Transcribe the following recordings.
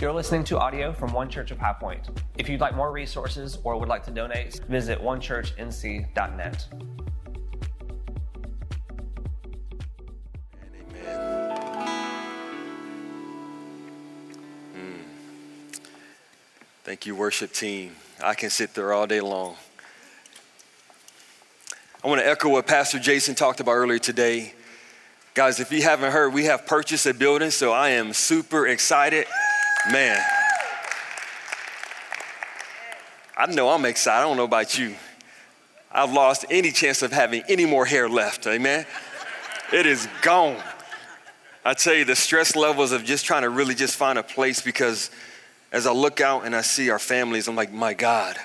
You're listening to audio from One Church of High Point. If you'd like more resources or would like to donate, visit onechurchnc.net. Amen. Thank you, worship team. I can sit there all day long. I want to echo what Pastor Jason talked about earlier today. Guys, if you haven't heard, we have purchased a building, so I am super excited. Man, I know I'm excited. I don't know about you. I've lost any chance of having any more hair left. Amen. It is gone. I tell you, the stress levels of just trying to really just find a place because as I look out and I see our families, I'm like, my God,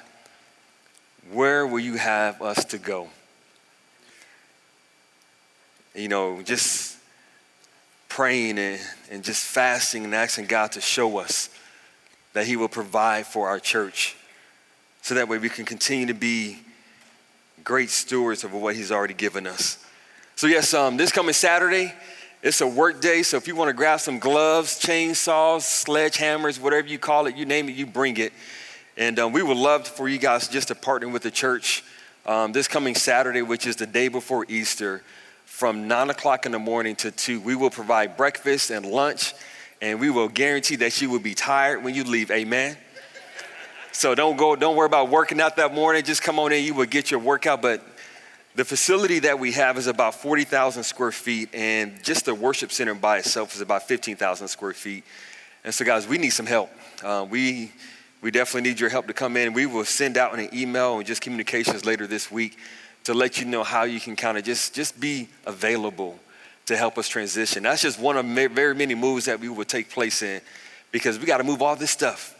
where will you have us to go? You know, just praying and, and just fasting and asking God to show us that He will provide for our church so that way we can continue to be great stewards of what He's already given us. So, yes, um, this coming Saturday, it's a work day, so if you want to grab some gloves, chainsaws, sledgehammers, whatever you call it, you name it, you bring it. And um, we would love for you guys just to partner with the church um, this coming Saturday, which is the day before Easter, from 9 o'clock in the morning to 2. We will provide breakfast and lunch, and we will guarantee that you will be tired when you leave. Amen. So don't go, don't worry about working out that morning. Just come on in, you will get your workout. But the facility that we have is about 40,000 square feet, and just the worship center by itself is about 15,000 square feet. And so, guys, we need some help. Uh, we, we definitely need your help to come in. We will send out an email and just communications later this week to let you know how you can kind of just, just be available to help us transition. That's just one of very many moves that we will take place in because we got to move all this stuff.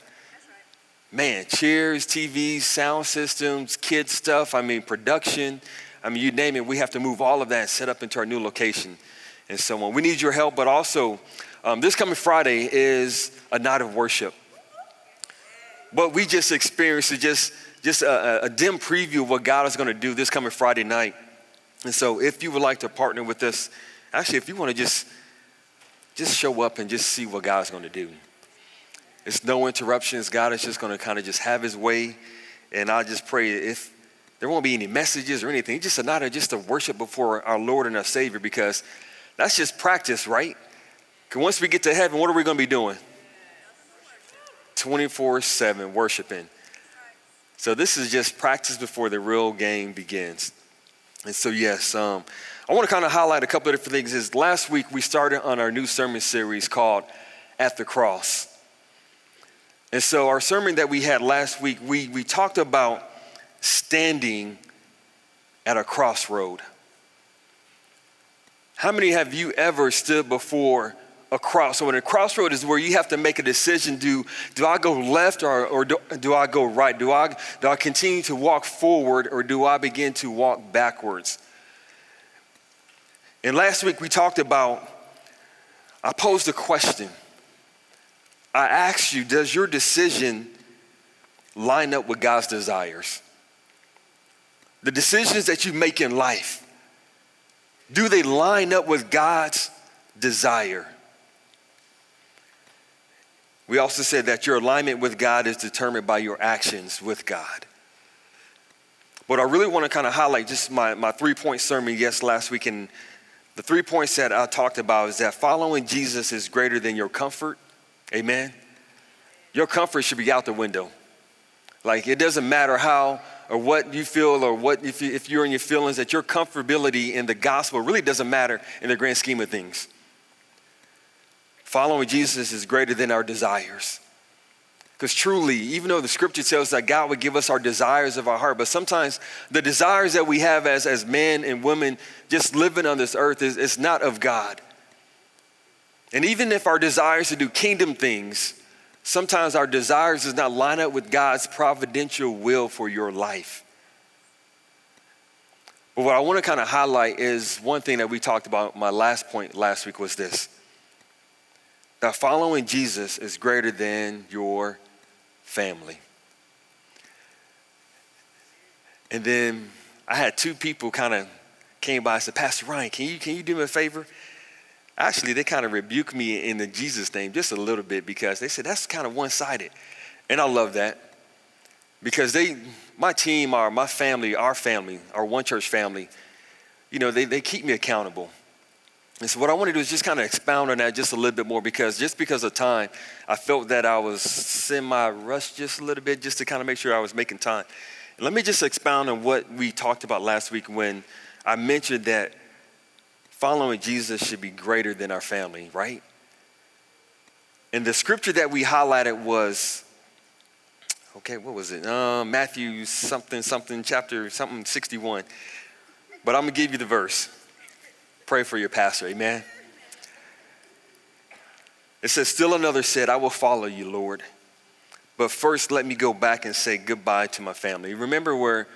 Man, chairs, TVs, sound systems, kid stuff, I mean, production. I mean, you name it, we have to move all of that and set up into our new location and so on. We need your help, but also um, this coming Friday is a night of worship. What we just experienced is just, just a, a dim preview of what God is going to do this coming Friday night. And so if you would like to partner with us, actually, if you want to just, just show up and just see what God's going to do. It's no interruptions. God is just going to kind of just have his way. And I just pray if there won't be any messages or anything. Just a night of just to worship before our Lord and our Savior because that's just practice, right? Because once we get to heaven, what are we going to be doing? 24 7 worshiping. So this is just practice before the real game begins. And so, yes, um, I want to kind of highlight a couple of different things. Is last week we started on our new sermon series called At the Cross. And so, our sermon that we had last week, we, we talked about standing at a crossroad. How many have you ever stood before a cross? So, when a crossroad is where you have to make a decision do, do I go left or, or do, do I go right? Do I, do I continue to walk forward or do I begin to walk backwards? And last week we talked about, I posed a question. I asked you, does your decision line up with God's desires? The decisions that you make in life, do they line up with God's desire? We also said that your alignment with God is determined by your actions with God. But I really want to kind of highlight just my, my three point sermon, yes, last week. And the three points that I talked about is that following Jesus is greater than your comfort. Amen. Your comfort should be out the window. Like it doesn't matter how or what you feel or what if, you, if you're in your feelings that your comfortability in the gospel really doesn't matter in the grand scheme of things following jesus is greater than our desires. Because truly even though the scripture tells that god would give us our desires of our heart but sometimes the desires that we have as, as men and women just living on this earth is, is not of god. And even if our desires to do kingdom things Sometimes our desires does not line up with God's providential will for your life. But what I want to kind of highlight is one thing that we talked about, my last point last week was this that following Jesus is greater than your family. And then I had two people kind of came by and said, Pastor Ryan, can you, can you do me a favor? actually, they kind of rebuked me in the Jesus name just a little bit because they said that's kind of one sided. And I love that because they, my team, our, my family, our family, our one church family, you know, they, they keep me accountable. And so what I want to do is just kind of expound on that just a little bit more because just because of time, I felt that I was semi-rushed just a little bit just to kind of make sure I was making time. Let me just expound on what we talked about last week when I mentioned that following Jesus should be greater than our family, right? And the scripture that we highlighted was, okay, what was it? Uh, Matthew something, something, chapter something 61. But I'm going to give you the verse. Pray for your pastor, amen. It says, Still another said, I will follow you, Lord. But first, let me go back and say goodbye to my family. Remember where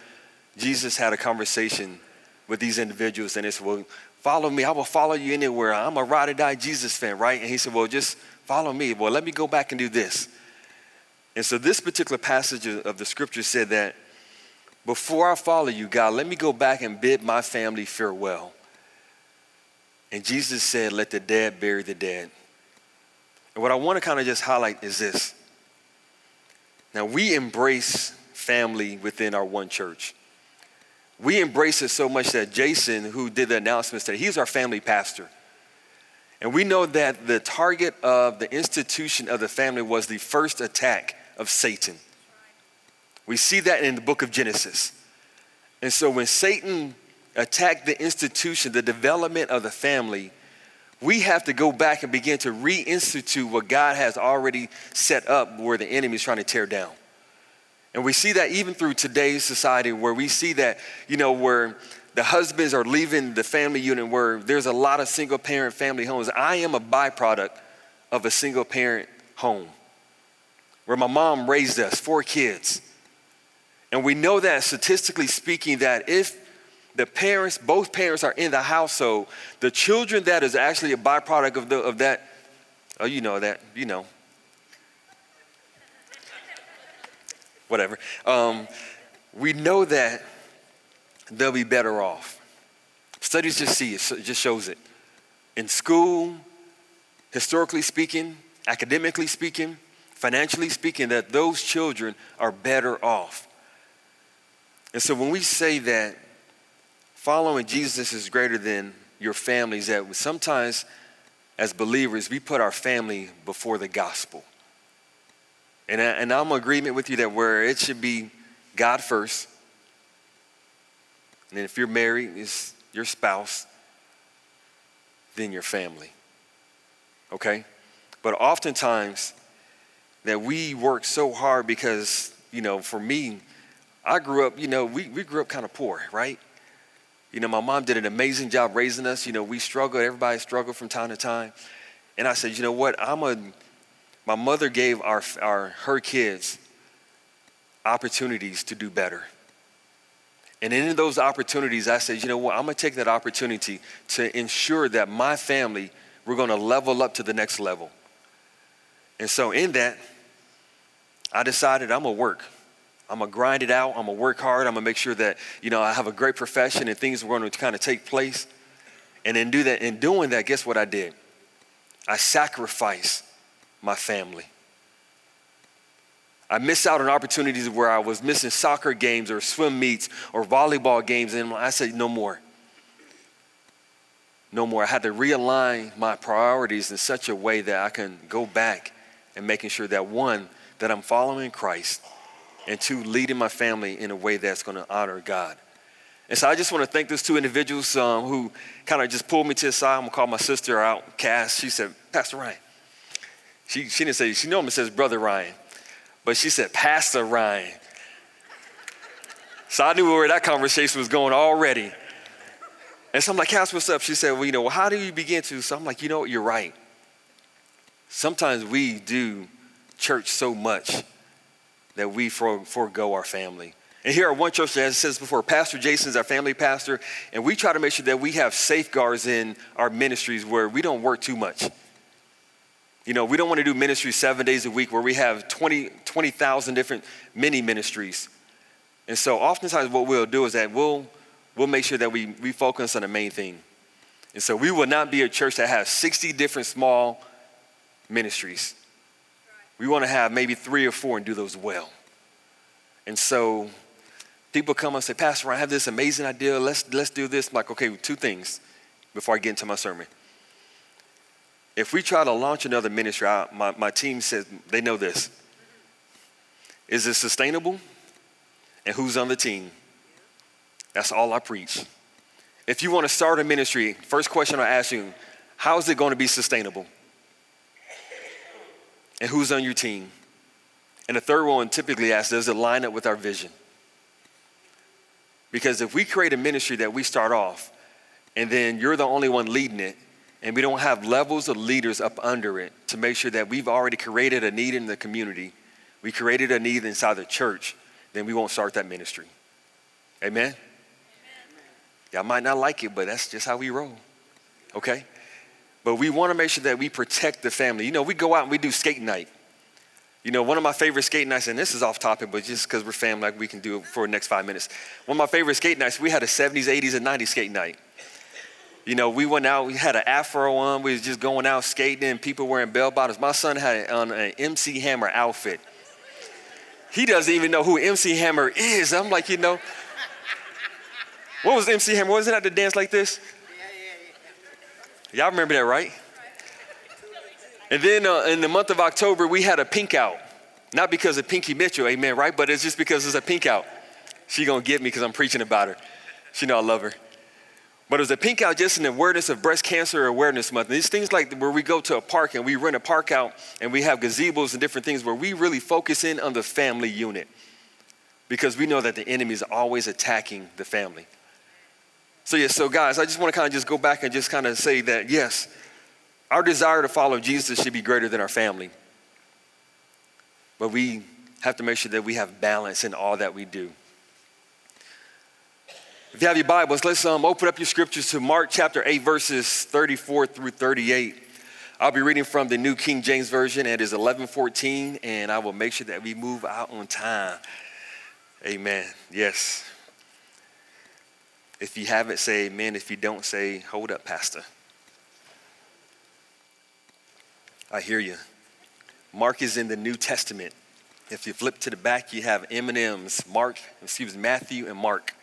Jesus had a conversation with these individuals and said, Well, follow me. I will follow you anywhere. I'm a ride or die Jesus fan, right? And he said, Well, just follow me. Well, let me go back and do this. And so, this particular passage of the scripture said that before I follow you, God, let me go back and bid my family farewell. And Jesus said, Let the dead bury the dead. And what I want to kind of just highlight is this. Now, we embrace family within our one church. We embrace it so much that Jason, who did the announcements today, he's our family pastor. And we know that the target of the institution of the family was the first attack of Satan. We see that in the book of Genesis. And so when Satan attack the institution, the development of the family, we have to go back and begin to reinstitute what God has already set up where the enemy is trying to tear down. And we see that even through today's society where we see that, you know, where the husbands are leaving the family unit, where there's a lot of single parent family homes. I am a byproduct of a single parent home where my mom raised us, four kids. And we know that statistically speaking, that if the parents, both parents are in the household, the children that is actually a byproduct of, the, of that, oh, you know that, you know. Whatever. Um, we know that they'll be better off. Studies just see it, it just shows it. In school, historically speaking, academically speaking, financially speaking, that those children are better off. And so when we say that following Jesus is greater than your families. That sometimes, as believers, we put our family before the gospel. And, I, and I'm in agreement with you that where it should be God first. And if you're married, it's your spouse, then your family. Okay? But oftentimes, that we work so hard because, you know, for me, I grew up, you know, we, we grew up kind of poor, right? You know, my mom did an amazing job raising us. You know, we struggled, everybody struggled from time to time. And I said, you know what? I'm a, my mother gave our, our, her kids opportunities to do better. And in those opportunities, I said, you know what? I'm going to take that opportunity to ensure that my family, we're going to level up to the next level. And so in that, I decided I'm going to work. I'm gonna grind it out. I'm gonna work hard. I'm gonna make sure that you know I have a great profession and things are going to kind of take place. And in do that, in doing that, guess what I did? I sacrificed my family. I missed out on opportunities where I was missing soccer games or swim meets or volleyball games, and I said, no more. No more. I had to realign my priorities in such a way that I can go back and making sure that one, that I'm following Christ, and two, leading my family in a way that's going to honor God. And so I just want to thank those two individuals um, who kind of just pulled me to the side. I'm going to call my sister out, Cass. She said, Pastor Ryan. She, she didn't say, she normally says Brother Ryan, but she said, Pastor Ryan. So I knew where that conversation was going already. And so I'm like, Cass, what's up? She said, well, you know, well, how do you begin to? So I'm like, you know what, you're right. Sometimes we do church so much that we forego our family. And here at One Church, as it says before, Pastor Jason is our family pastor, and we try to make sure that we have safeguards in our ministries where we don't work too much. You know, we don't want to do ministry seven days a week where we have 20,000 20, different mini ministries. And so oftentimes what we'll do is that we'll, we'll make sure that we, we focus on the main thing. And so we will not be a church that has 60 different small ministries. We want to have maybe three or four and do those well. And so people come and say, Pastor, I have this amazing idea. Let's, let's do this. I'm like, okay, two things before I get into my sermon. If we try to launch another ministry, I, my, my team says they know this. Is it sustainable? And who's on the team? That's all I preach. If you want to start a ministry, first question I ask you, how is it going to be sustainable? And who's on your team? And the third one typically asks, does it line up with our vision? Because if we create a ministry that we start off and then you're the only one leading it, and we don't have levels of leaders up under it to make sure that we've already created a need in the community, we created a need inside the church, then we won't start that ministry. Amen? Amen. Y'all might not like it, but that's just how we roll. Okay? But we want to make sure that we protect the family. You know, we go out and we do skate night. You know, one of my favorite skate nights, and this is off topic, but just because we're family, like we can do it for the next five minutes. One of my favorite skate nights, we had a 70s, 80s, and 90s skate night. You know, we went out, we had an afro on, we was just going out skating, and people wearing bell bottoms. My son had on an MC Hammer outfit. He doesn't even know who MC Hammer is. I'm like, you know, what was MC Hammer? Wasn't that the dance like this? Y'all remember that, right? And then uh, in the month of October, we had a pink out. Not because of Pinky Mitchell, amen, right? But it's just because it's a pink out. She gonna get me because I'm preaching about her. She know I love her. But it was a pink out just in awareness of breast cancer awareness month. And these things like where we go to a park and we rent a park out and we have gazebos and different things where we really focus in on the family unit. Because we know that the enemy is always attacking the family. So, yeah, so guys, I just want to kind of just go back and just kind of say that, yes, our desire to follow Jesus should be greater than our family. But we have to make sure that we have balance in all that we do. If you have your Bibles, let's um, open up your scriptures to Mark chapter 8, verses 34 through 38. I'll be reading from the New King James Version. It is 1114, and I will make sure that we move out on time. Amen. Yes. If you have it, say amen. If you don't, say, hold up, Pastor. I hear you. Mark is in the New Testament. If you flip to the back, you have M&M's, Mark, excuse me, Matthew and Mark,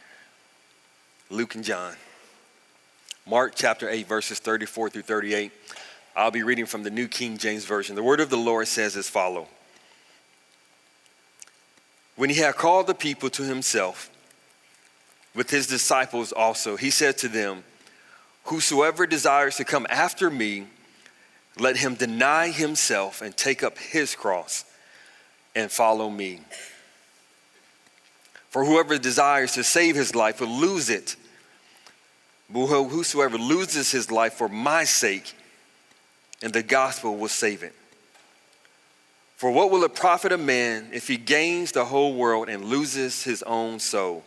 Luke and John. Mark chapter 8, verses 34 through 38. I'll be reading from the New King James Version. The word of the Lord says as follow. When he had called the people to himself, with his disciples also. He said to them, Whosoever desires to come after me, let him deny himself and take up his cross and follow me. For whoever desires to save his life will lose it. But whosoever loses his life for my sake and the gospel will save it. For what will it profit a man if he gains the whole world and loses his own soul?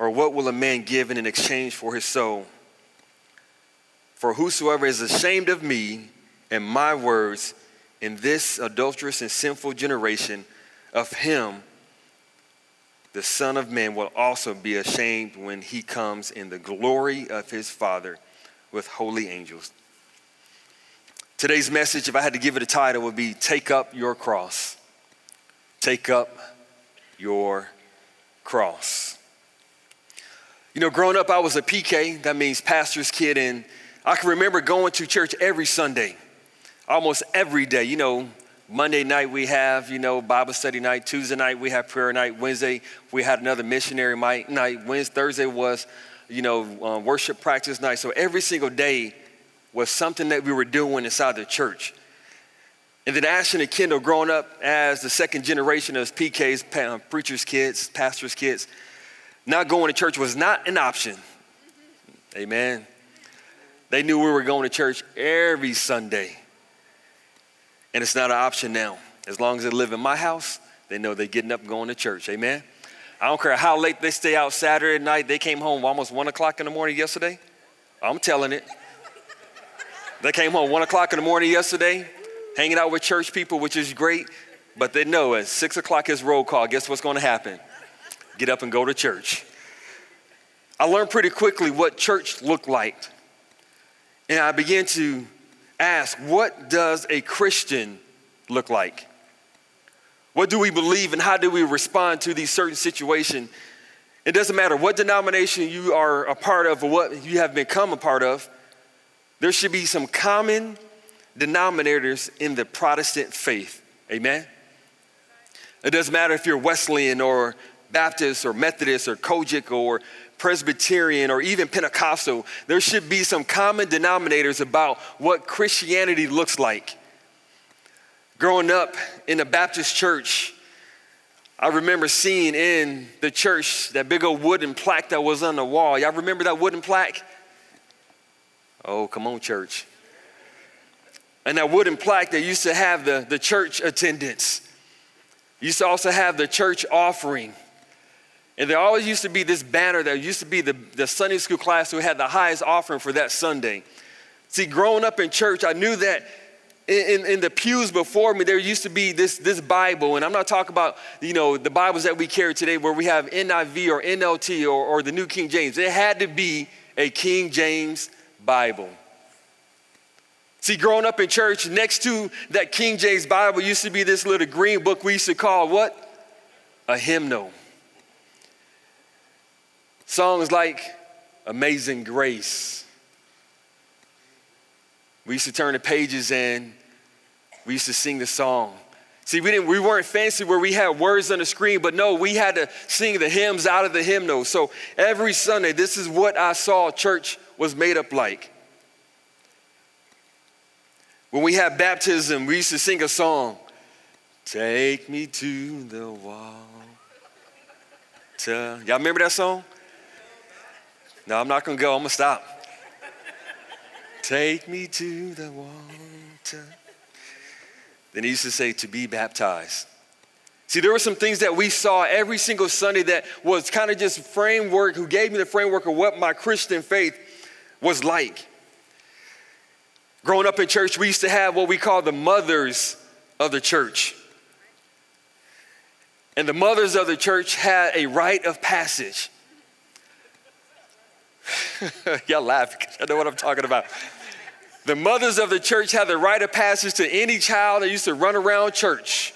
Or what will a man give in exchange for his soul? For whosoever is ashamed of me and my words in this adulterous and sinful generation, of him the Son of Man will also be ashamed when he comes in the glory of his Father with holy angels. Today's message, if I had to give it a title, would be Take Up Your Cross. Take Up Your Cross. You know, growing up, I was a PK, that means pastor's kid, and I can remember going to church every Sunday, almost every day. You know, Monday night we have, you know, Bible study night. Tuesday night we have prayer night. Wednesday we had another missionary night. Wednesday, Thursday was, you know, um, worship practice night. So every single day was something that we were doing inside the church. And then Ashton and Kendall, growing up as the second generation of PKs, preachers' kids, pastors' kids, not going to church was not an option. Amen. They knew we were going to church every Sunday. And it's not an option now. As long as they live in my house, they know they're getting up and going to church. Amen. I don't care how late they stay out Saturday night. They came home almost one o'clock in the morning yesterday. I'm telling it. They came home one o'clock in the morning yesterday, hanging out with church people, which is great. But they know at six o'clock is roll call. Guess what's going to happen? Get up and go to church. I learned pretty quickly what church looked like. And I began to ask, what does a Christian look like? What do we believe and how do we respond to these certain situations? It doesn't matter what denomination you are a part of or what you have become a part of, there should be some common denominators in the Protestant faith. Amen? It doesn't matter if you're Wesleyan or Baptist or Methodist or COGIC or Presbyterian or even Pentecostal, there should be some common denominators about what Christianity looks like. Growing up in a Baptist church, I remember seeing in the church that big old wooden plaque that was on the wall. Y'all remember that wooden plaque? Oh, come on, church. And that wooden plaque that used to have the, the church attendance. Used to also have the church offering. And there always used to be this banner that used to be the, the Sunday school class who had the highest offering for that Sunday. See, growing up in church, I knew that in, in, the pews before me, there used to be this, this Bible, and I'm not talking about, you know, the Bibles that we carry today where we have NIV or NLT or, or the New King James. It had to be a King James Bible. See, growing up in church, next to that King James Bible used to be this little green book we used to call what? A hymnal. Songs like Amazing Grace. We used to turn the pages and we used to sing the song. See, we, didn't, we weren't fancy where we had words on the screen, but no, we had to sing the hymns out of the hymnal. So every Sunday, this is what I saw church was made up like. When we had baptism, we used to sing a song. Take me to the wall. To, y'all remember that song? No, I'm not gonna go. I'm gonna stop. Take me to the water. Then he used to say, to be baptized. See, there were some things that we saw every single Sunday that was kind of just framework, who gave me the framework of what my Christian faith was like. Growing up in church, we used to have what we call the mothers of the church. And the mothers of the church had a rite of passage. Y'all laugh because I know what I'm talking about. The mothers of the church had the rite of passage to any child that used to run around church.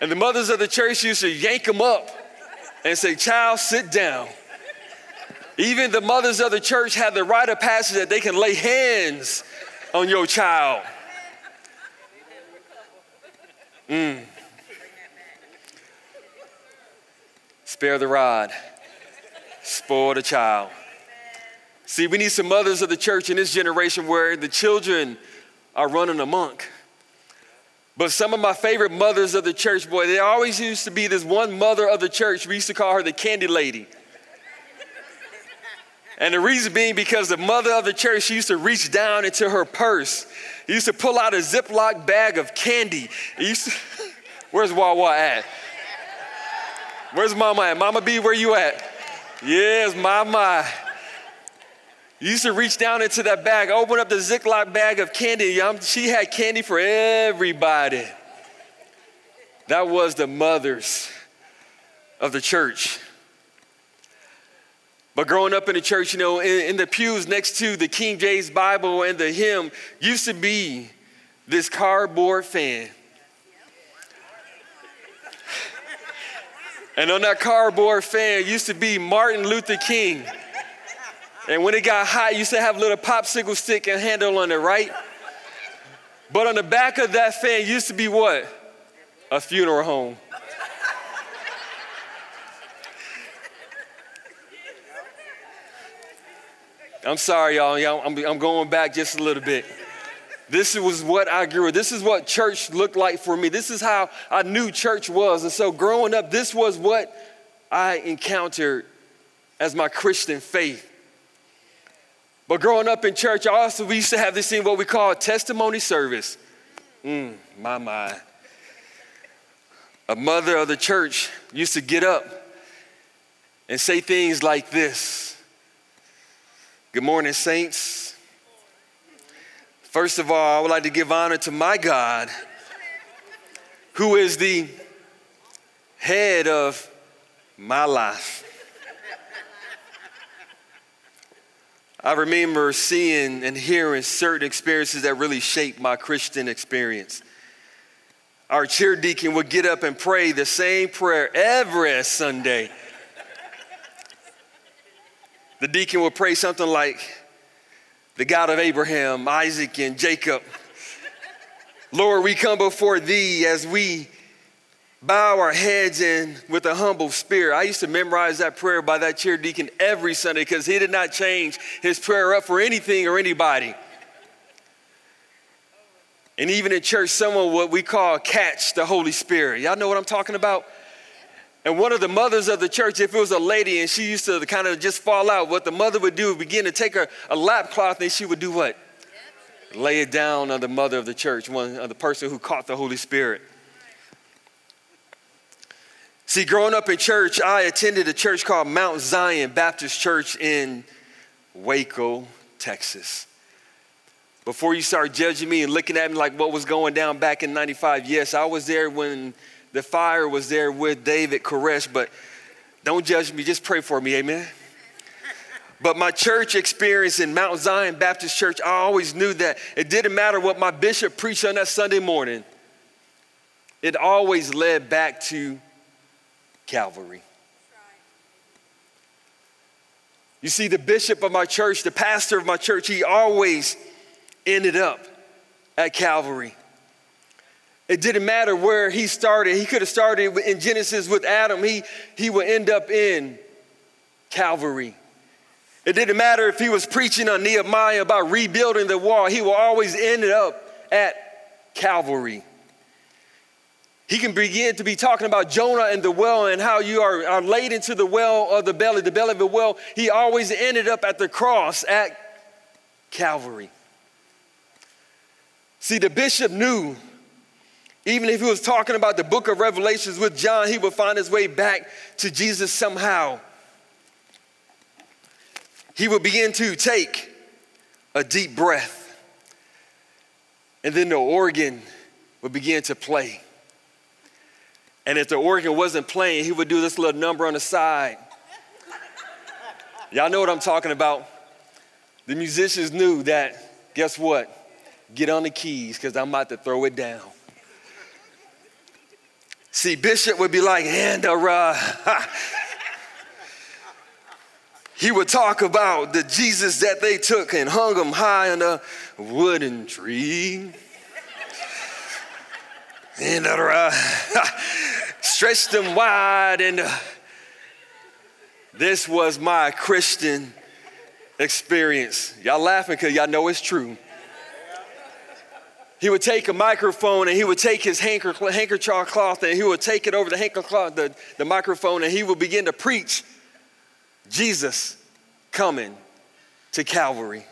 And the mothers of the church used to yank them up and say, Child, sit down. Even the mothers of the church had the rite of passage that they can lay hands on your child. Mm. Spare the rod, spoil the child. See, we need some mothers of the church in this generation where the children are running amok. But some of my favorite mothers of the church, boy, there always used to be this one mother of the church. We used to call her the candy lady. And the reason being because the mother of the church, she used to reach down into her purse. Used to pull out a Ziploc bag of candy. To, where's Wawa at? Where's Mama at? Mama B, where you at? Yes, Mama. You used to reach down into that bag, open up the Ziploc bag of candy. She had candy for everybody. That was the mothers of the church. But growing up in the church, you know, in, in, the pews next to the King James Bible and the hymn used to be this cardboard fan. And on that cardboard fan used to be Martin Luther King. And when it got hot, you used to have a little popsicle stick and handle on it, right? But on the back of that fan used to be what? A funeral home. I'm sorry, y'all. I'm, I'm going back just a little bit. This was what I grew up. This is what church looked like for me. This is how I knew church was. And so growing up, this was what I encountered as my Christian faith. But growing up in church, also we used to have this thing what we call a testimony service. Mm, my my. A mother of the church used to get up and say things like this. Good morning, saints. First of all, I would like to give honor to my God, who is the head of my life. I remember seeing and hearing certain experiences that really shaped my Christian experience. Our chair deacon would get up and pray the same prayer every Sunday. The deacon would pray something like, The God of Abraham, Isaac, and Jacob. Lord, we come before thee as we bow our heads in with a humble spirit. I used to memorize that prayer by that chair deacon every Sunday because he did not change his prayer up for anything or anybody. And even in church, someone what we call catch the Holy Spirit. Y'all know what I'm talking about? And one of the mothers of the church, if it was a lady and she used to kind of just fall out, what the mother would do is begin to take her a lap cloth and she would do what? Lay it down on the mother of the church, one of the person who caught the Holy Spirit. See, growing up in church, I attended a church called Mount Zion Baptist Church in Waco, Texas. Before you start judging me and looking at me like what was going down back in 95, yes, I was there when the fire was there with David Koresh, but don't judge me, just pray for me, amen? But my church experience in Mount Zion Baptist Church, I always knew that it didn't matter what my bishop preached on that Sunday morning, it always led back to Calvary. You see, the bishop of my church, the pastor of my church, he always ended up at Calvary. It didn't matter where he started. He could have started in Genesis with Adam. He, he would end up in Calvary. It didn't matter if he was preaching on Nehemiah about rebuilding the wall. He will always end up at Calvary. He can begin to be talking about Jonah and the well and how you are, are laid into the well of the belly, the belly of the well. He always ended up at the cross at Calvary. See, the bishop knew, even if he was talking about the book of Revelations with John, he would find his way back to Jesus somehow. He would begin to take a deep breath, and then the organ would begin to play. And if the organ wasn't playing, he would do this little number on the side. Y'all know what I'm talking about. The musicians knew that, guess what? Get on the keys because I'm about to throw it down. See, Bishop would be like, and uh, he would talk about the Jesus that they took and hung him high on a wooden tree. and uh, stretched them wide. And uh, this was my Christian experience. Y'all laughing because y'all know it's true. He would take a microphone and he would take his handkerchief cloth and he would take it over the handkerchief the, the microphone, and he would begin to preach Jesus coming to Calvary.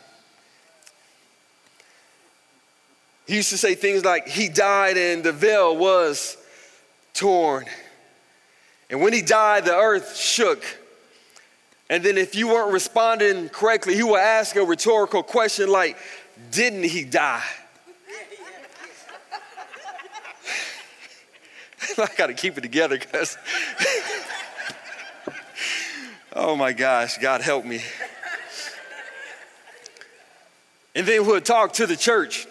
He used to say things like, He died and the veil was torn. And when he died, the earth shook. And then, if you weren't responding correctly, he would ask a rhetorical question like, Didn't he die? I got to keep it together because, oh my gosh, God help me. And then we'll talk to the church.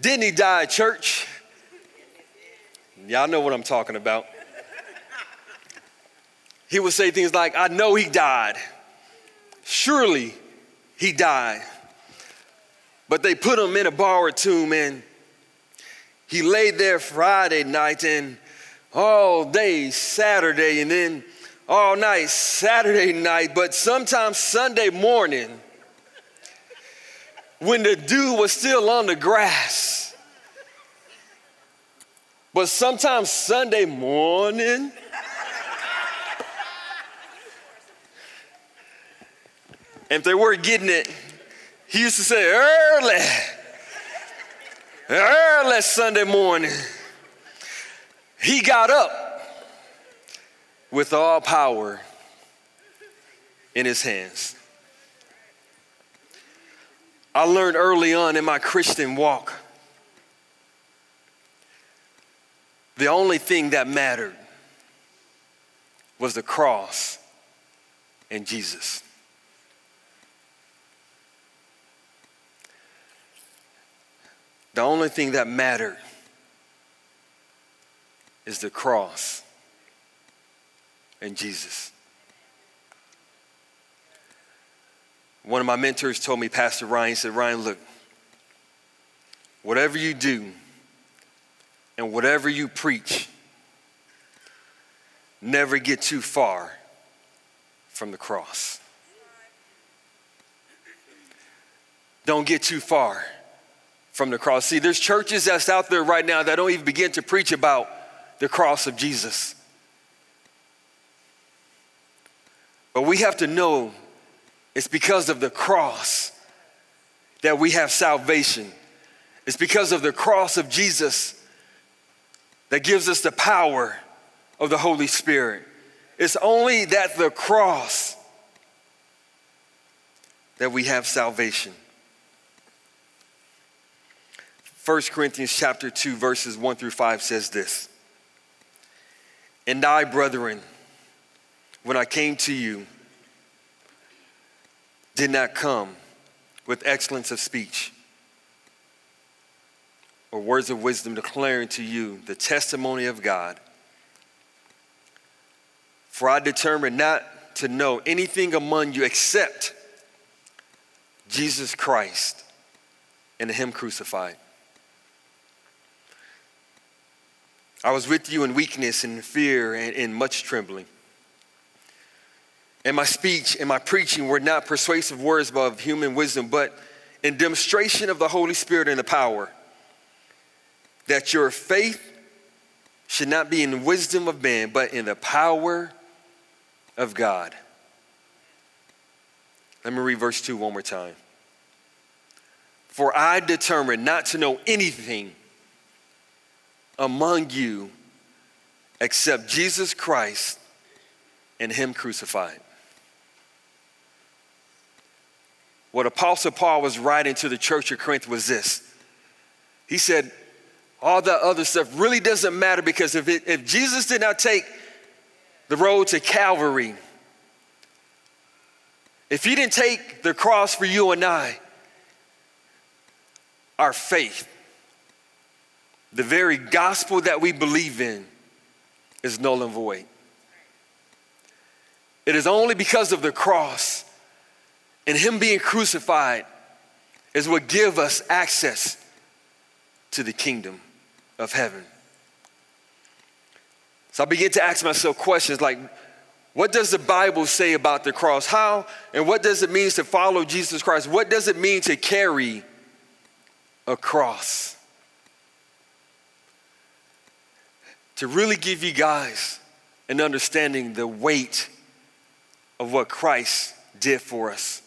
Didn't he die, church? Y'all know what I'm talking about. He would say things like, I know he died. Surely he died. But they put him in a borrowed tomb and he laid there Friday night and all day Saturday and then all night Saturday night. But sometimes Sunday morning, when the dew was still on the grass, but sometimes Sunday morning, if they weren't getting it, he used to say, early, early Sunday morning, he got up with all power in his hands. I learned early on in my Christian walk The only thing that mattered was the cross and Jesus. The only thing that mattered is the cross and Jesus. One of my mentors told me, Pastor Ryan, said, Ryan, look, whatever you do and whatever you preach, never get too far from the cross. Don't get too far from the cross. See, there's churches that's out there right now that don't even begin to preach about the cross of Jesus. But we have to know it's because of the cross that we have salvation. It's because of the cross of Jesus that gives us the power of the Holy Spirit. It's only that the cross that we have salvation. 1 Corinthians chapter 2 verses 1 through 5 says this. And I, brethren, when I came to you, did not come with excellence of speech or words of wisdom declaring to you the testimony of God. For I determined not to know anything among you except Jesus Christ and Him crucified. I was with you in weakness and fear and in much trembling. And my speech and my preaching were not persuasive words of human wisdom, but in demonstration of the Holy Spirit and the power, that your faith should not be in the wisdom of man, but in the power of God. Let me read verse 2 one more time. For I determined not to know anything among you except Jesus Christ and Him crucified. What Apostle Paul was writing to the church of Corinth was this. He said, all that other stuff really doesn't matter because if, it, if Jesus did not take the road to Calvary, if he didn't take the cross for you and I, our faith the very gospel that we believe in is null and void. It is only because of the cross and him being crucified is what give us access to the kingdom of heaven. So I begin to ask myself questions like, what does the Bible say about the cross? How and what does it mean to follow Jesus Christ? What does it mean to carry a cross? To really give you guys an understanding the weight of what Christ did for us.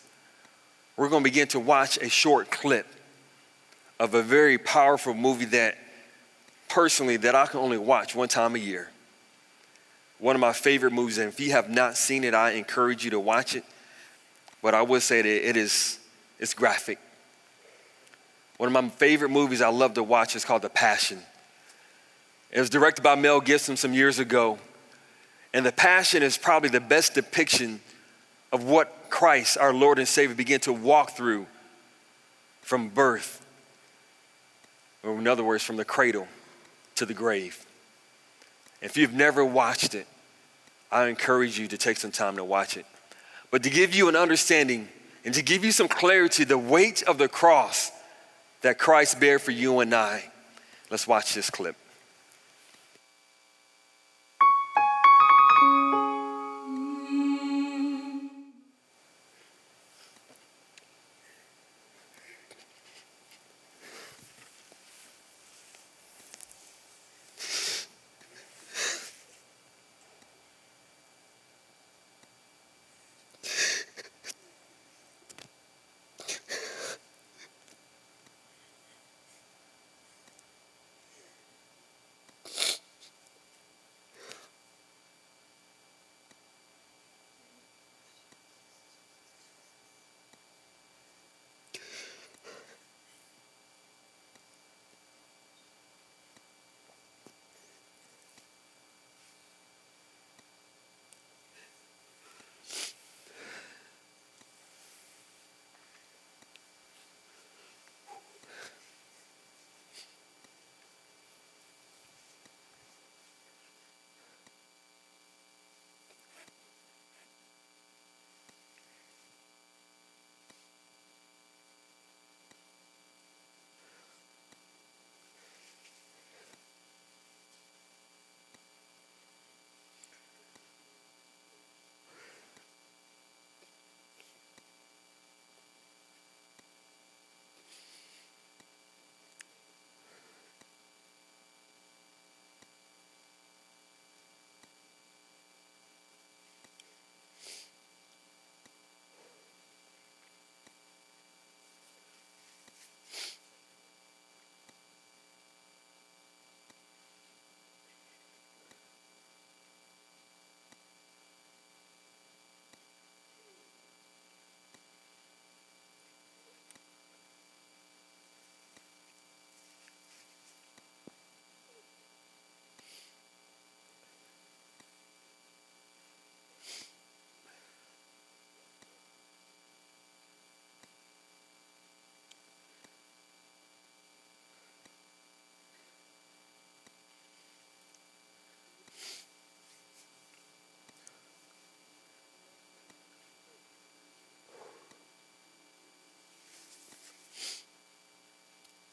We're going to begin to watch a short clip of a very powerful movie that personally that I can only watch one time a year. One of my favorite movies, and if you have not seen it, I encourage you to watch it. But I would say that it is it's graphic. One of my favorite movies I love to watch is called The Passion. It was directed by Mel Gibson some years ago. And The Passion is probably the best depiction of what Christ, our Lord and Savior, began to walk through from birth, or in other words, from the cradle to the grave. If you've never watched it, I encourage you to take some time to watch it. But to give you an understanding and to give you some clarity, the weight of the cross that Christ bare for you and I, let's watch this clip.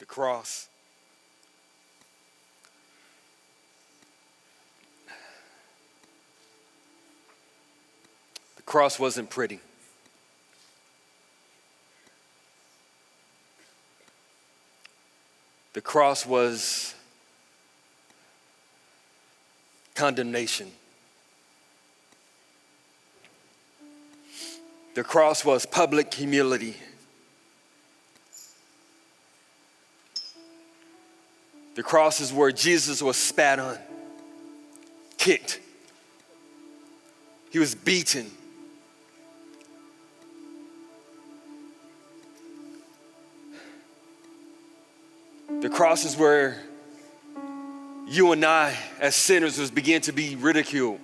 The cross. The cross wasn't pretty. The cross was condemnation. The cross was public humility. The cross is where Jesus was spat on, kicked. He was beaten. The cross is where you and I, as sinners, was begin to be ridiculed.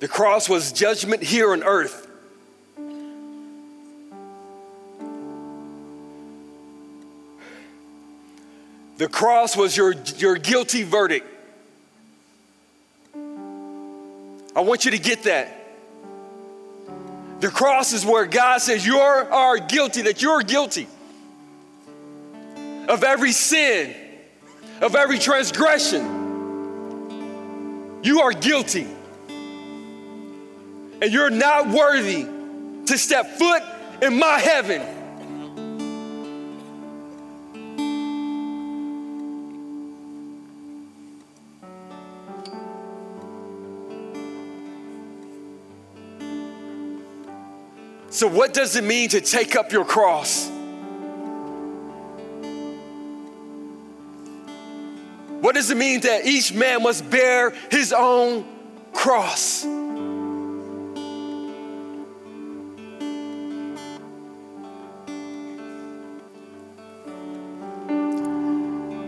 The cross was judgment here on earth. The cross was your, your guilty verdict. I want you to get that. The cross is where God says you are guilty, that you're guilty of every sin, of every transgression. You are guilty. And you're not worthy to step foot in my heaven. So, what does it mean to take up your cross? What does it mean that each man must bear his own cross?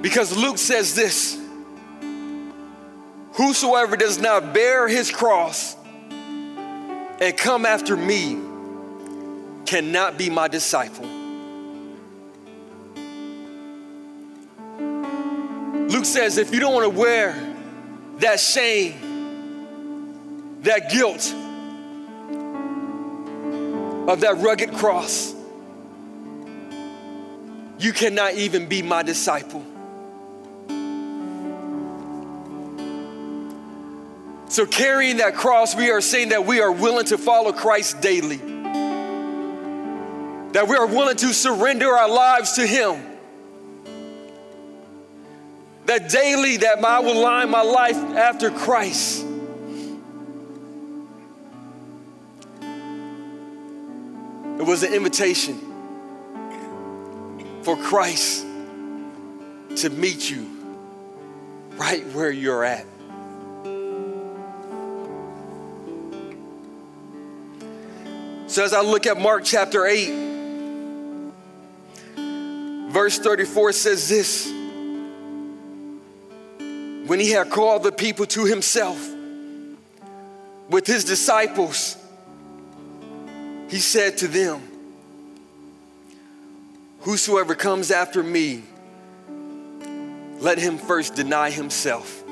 Because Luke says this Whosoever does not bear his cross and come after me cannot be my disciple. Luke says if you don't want to wear that shame, that guilt of that rugged cross, you cannot even be my disciple. So, carrying that cross, we are saying that we are willing to follow Christ daily, that we are willing to surrender our lives to Him that daily that I will line my life after Christ. It was an invitation for Christ to meet you right where you're at. So, as I look at Mark chapter 8, verse 34 says this when he had called the people to himself with his disciples, he said to them, Whosoever comes after me, let him first deny himself.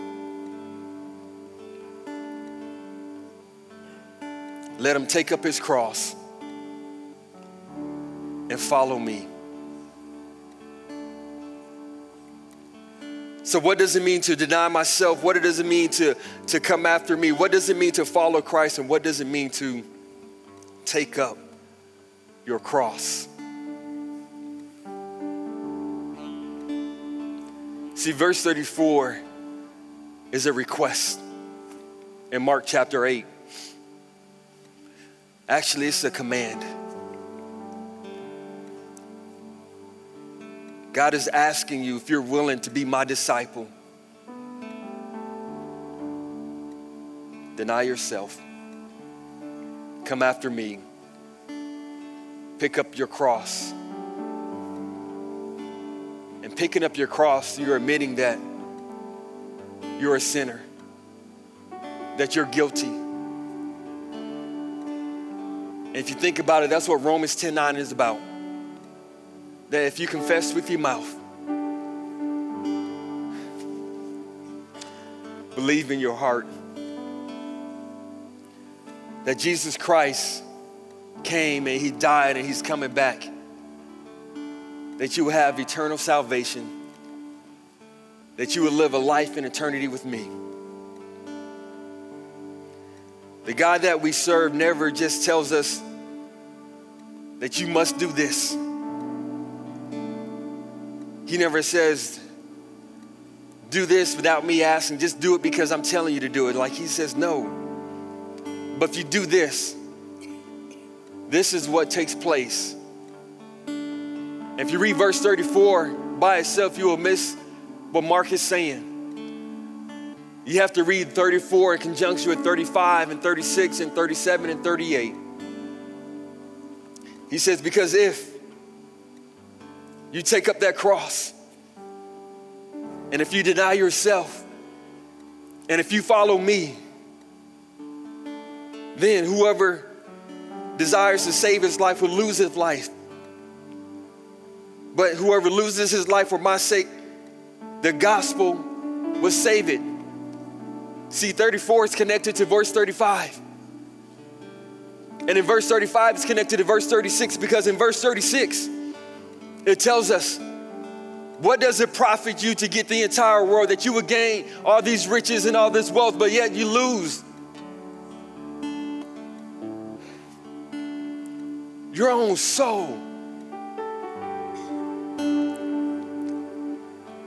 Let him take up his cross and follow me. So, what does it mean to deny myself? What does it mean to, to come after me? What does it mean to follow Christ? And what does it mean to take up your cross? See, verse 34 is a request in Mark chapter 8. Actually, it's a command. God is asking you if you're willing to be my disciple. Deny yourself. Come after me. Pick up your cross. And picking up your cross, you're admitting that you're a sinner, that you're guilty. And if you think about it, that's what Romans 10 9 is about that if you confess with your mouth, believe in your heart that Jesus Christ came and he died and he's coming back. That you will have eternal salvation, that you will live a life in eternity with me. The God that we serve never just tells us that you must do this. He never says, do this without me asking, just do it because I'm telling you to do it. Like he says, no. But if you do this, this is what takes place. If you read verse 34 by itself, you will miss what Mark is saying. You have to read 34 in conjunction with 35 and 36 and 37 and 38. He says, Because if you take up that cross, and if you deny yourself, and if you follow me, then whoever desires to save his life will lose his life. But whoever loses his life for my sake, the gospel will save it. See, 34 is connected to verse 35. And in verse 35, it's connected to verse 36 because in verse 36, it tells us, What does it profit you to get the entire world, that you would gain all these riches and all this wealth, but yet you lose your own soul?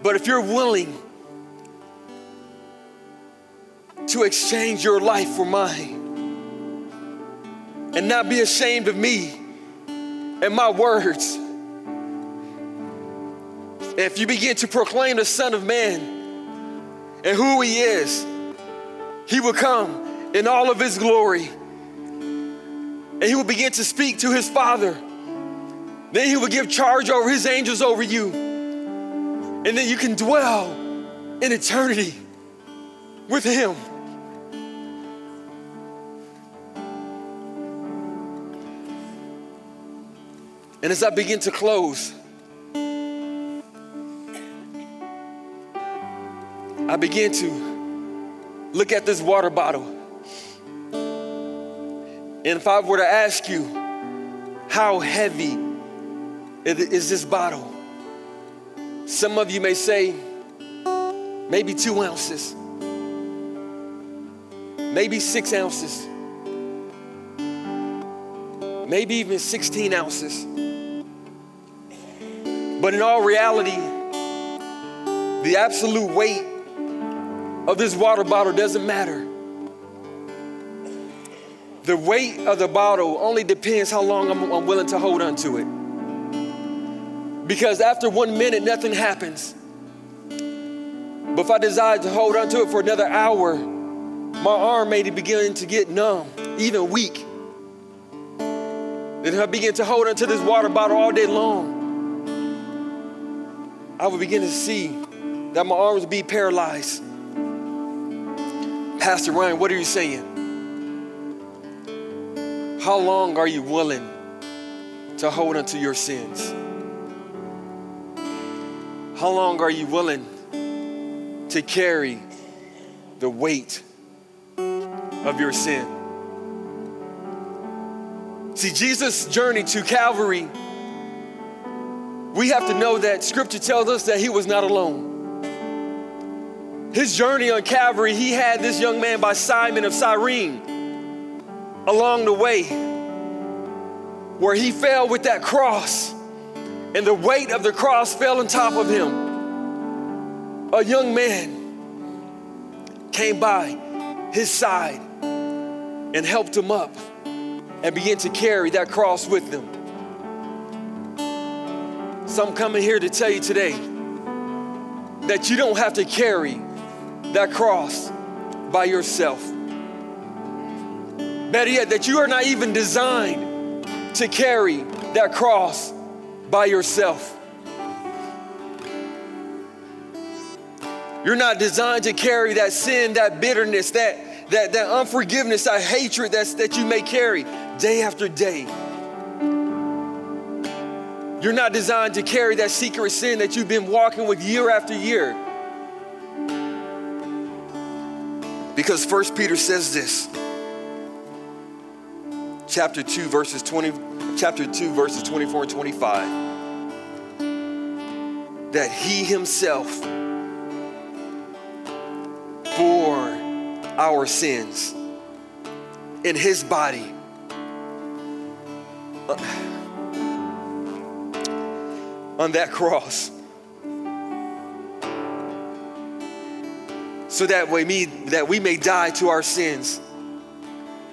But if you're willing to exchange your life for mine and not be ashamed of me and my words, if you begin to proclaim the Son of Man and who He is, He will come in all of His glory. And He will begin to speak to His Father. Then He will give charge over His angels over you. And then you can dwell in eternity with Him. And as I begin to close, I began to look at this water bottle. And if I were to ask you, how heavy is this bottle? Some of you may say, maybe two ounces, maybe six ounces, maybe even 16 ounces. But in all reality, the absolute weight of this water bottle doesn't matter. The weight of the bottle only depends how long I'm, I'm willing to hold on to it. Because after one minute, nothing happens. But if I decide to hold on to it for another hour, my arm may begin to get numb, even weak. Then I begin to hold onto this water bottle all day long, I would begin to see that my arms be paralyzed. Pastor Ryan, what are you saying? How long are you willing to hold onto your sins? How long are you willing to carry the weight of your sin? See, Jesus' journey to Calvary, we have to know that scripture tells us that he was not alone. His journey on Calvary, he had this young man by Simon of Cyrene along the way where he fell with that cross and the weight of the cross fell on top of him. A young man came by his side and helped him up and began to carry that cross with them. So I'm coming here to tell you today that you don't have to carry that cross by yourself. Better yet, that you are not even designed to carry that cross by yourself. You're not designed to carry that sin, that bitterness, that, that, that unforgiveness, that hatred that's, that you may carry day after day. You're not designed to carry that secret sin that you've been walking with year after year. Because First Peter says this chapter 2, verses 20, chapter 2, verses 24 and 25 that he himself bore our sins in his body. Uh, on that cross. So that way me that we may die to our sins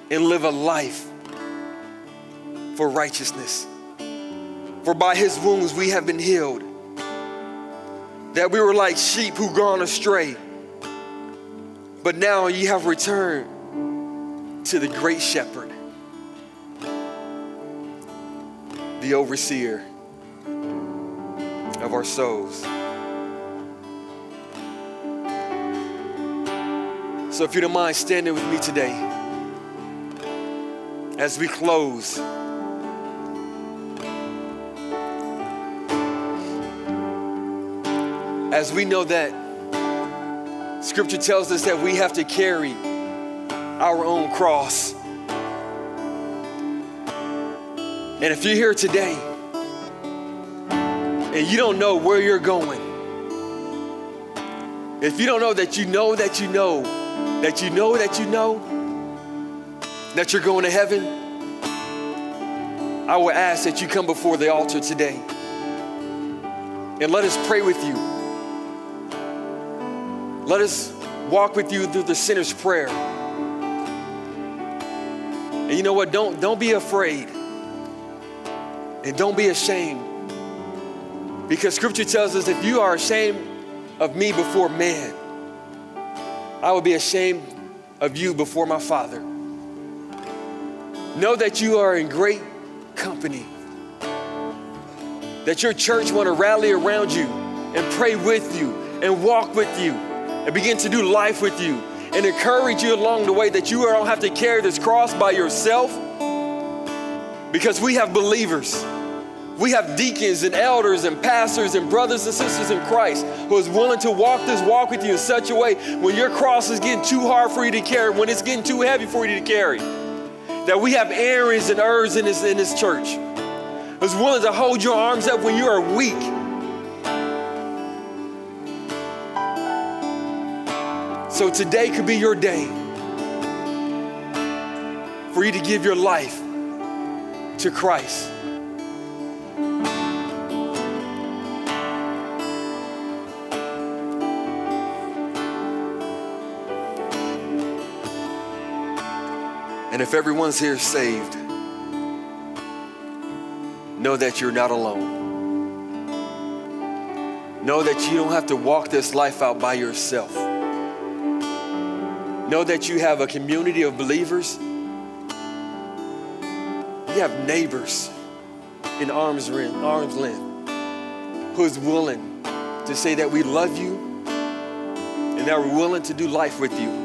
and live a life for righteousness. For by his wounds we have been healed. That we were like sheep who gone astray. But now ye have returned to the great shepherd, the overseer of our souls. So, if you don't mind standing with me today as we close. As we know that Scripture tells us that we have to carry our own cross. And if you're here today and you don't know where you're going, if you don't know that you know that you know that you know that you know that you're going to heaven, I will ask that you come before the altar today and let us pray with you. Let us walk with you through the sinner's prayer. And you know what? Don't, don't be afraid. And don't be ashamed. Because scripture tells us if you are ashamed of me before man, I will be ashamed of you before my Father. Know that you are in great company. That your church want to rally around you and pray with you and walk with you and begin to do life with you and encourage you along the way that you don't have to carry this cross by yourself because we have believers. We have deacons and elders and pastors and brothers and sisters in Christ who is willing to walk this walk with you in such a way when your cross is getting too hard for you to carry, when it's getting too heavy for you to carry. That we have Aarons and Hurs in this, in this church who's willing to hold your arms up when you are weak So today could be your day for you to give your life to Christ. And if everyone's here saved, know that you're not alone. Know that you don't have to walk this life out by yourself. Know that you have a community of believers. You have neighbors in arm's length, arm's length who is willing to say that we love you and that we're willing to do life with you.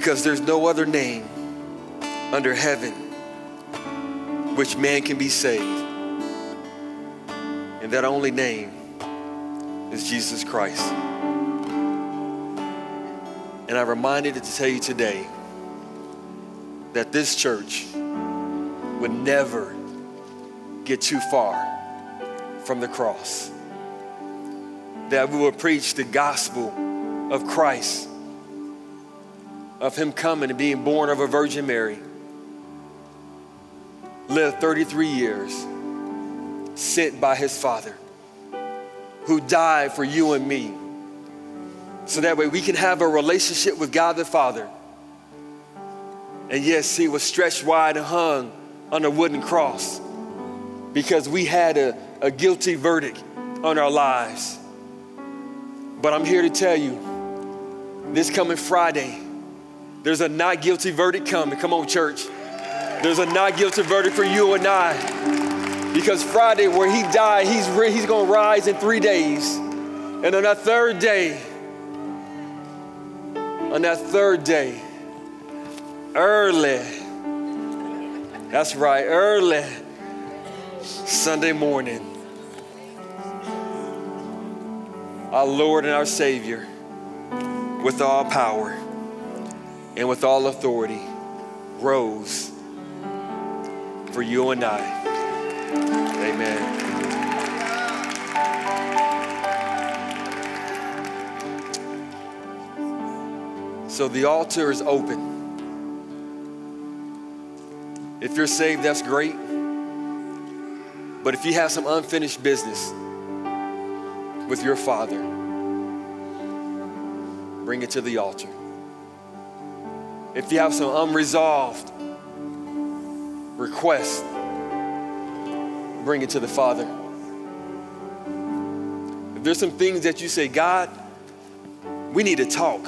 Because there's no other name under heaven which man can be saved. And that only name is Jesus Christ. And I'm reminded to tell you today that this church would never get too far from the cross. That we will preach the gospel of Christ, of Him coming and being born of a Virgin Mary, lived 33 years, sent by His Father, who died for you and me so that way we can have a relationship with God the Father. And yes, he was stretched wide and hung on a wooden cross because we had a, a guilty verdict on our lives. But I'm here to tell you this coming Friday, there's a not guilty verdict coming. Come on, church. There's a not guilty verdict for you and I. Because Friday, where he died, he's, he's going to rise in three days. And on that third day, on that third day, early, that's right, early Sunday morning, our Lord and our Savior, with all power and with all authority, rose for you and I. Amen. So the altar is open. If you're saved, that's great. But if you have some unfinished business with your Father, bring it to the altar. If you have some unresolved request, bring it to the Father. If there's some things that you say, God, we need to talk,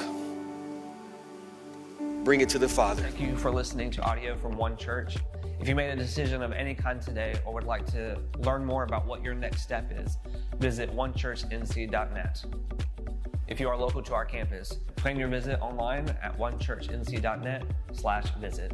bring it to the Father. Thank you for listening to audio from One Church. If you made a decision of any kind today or would like to learn more about what your next step is, visit onechurchnc.net. If you are local to our campus, plan your visit online at onechurchnc.net slash visit.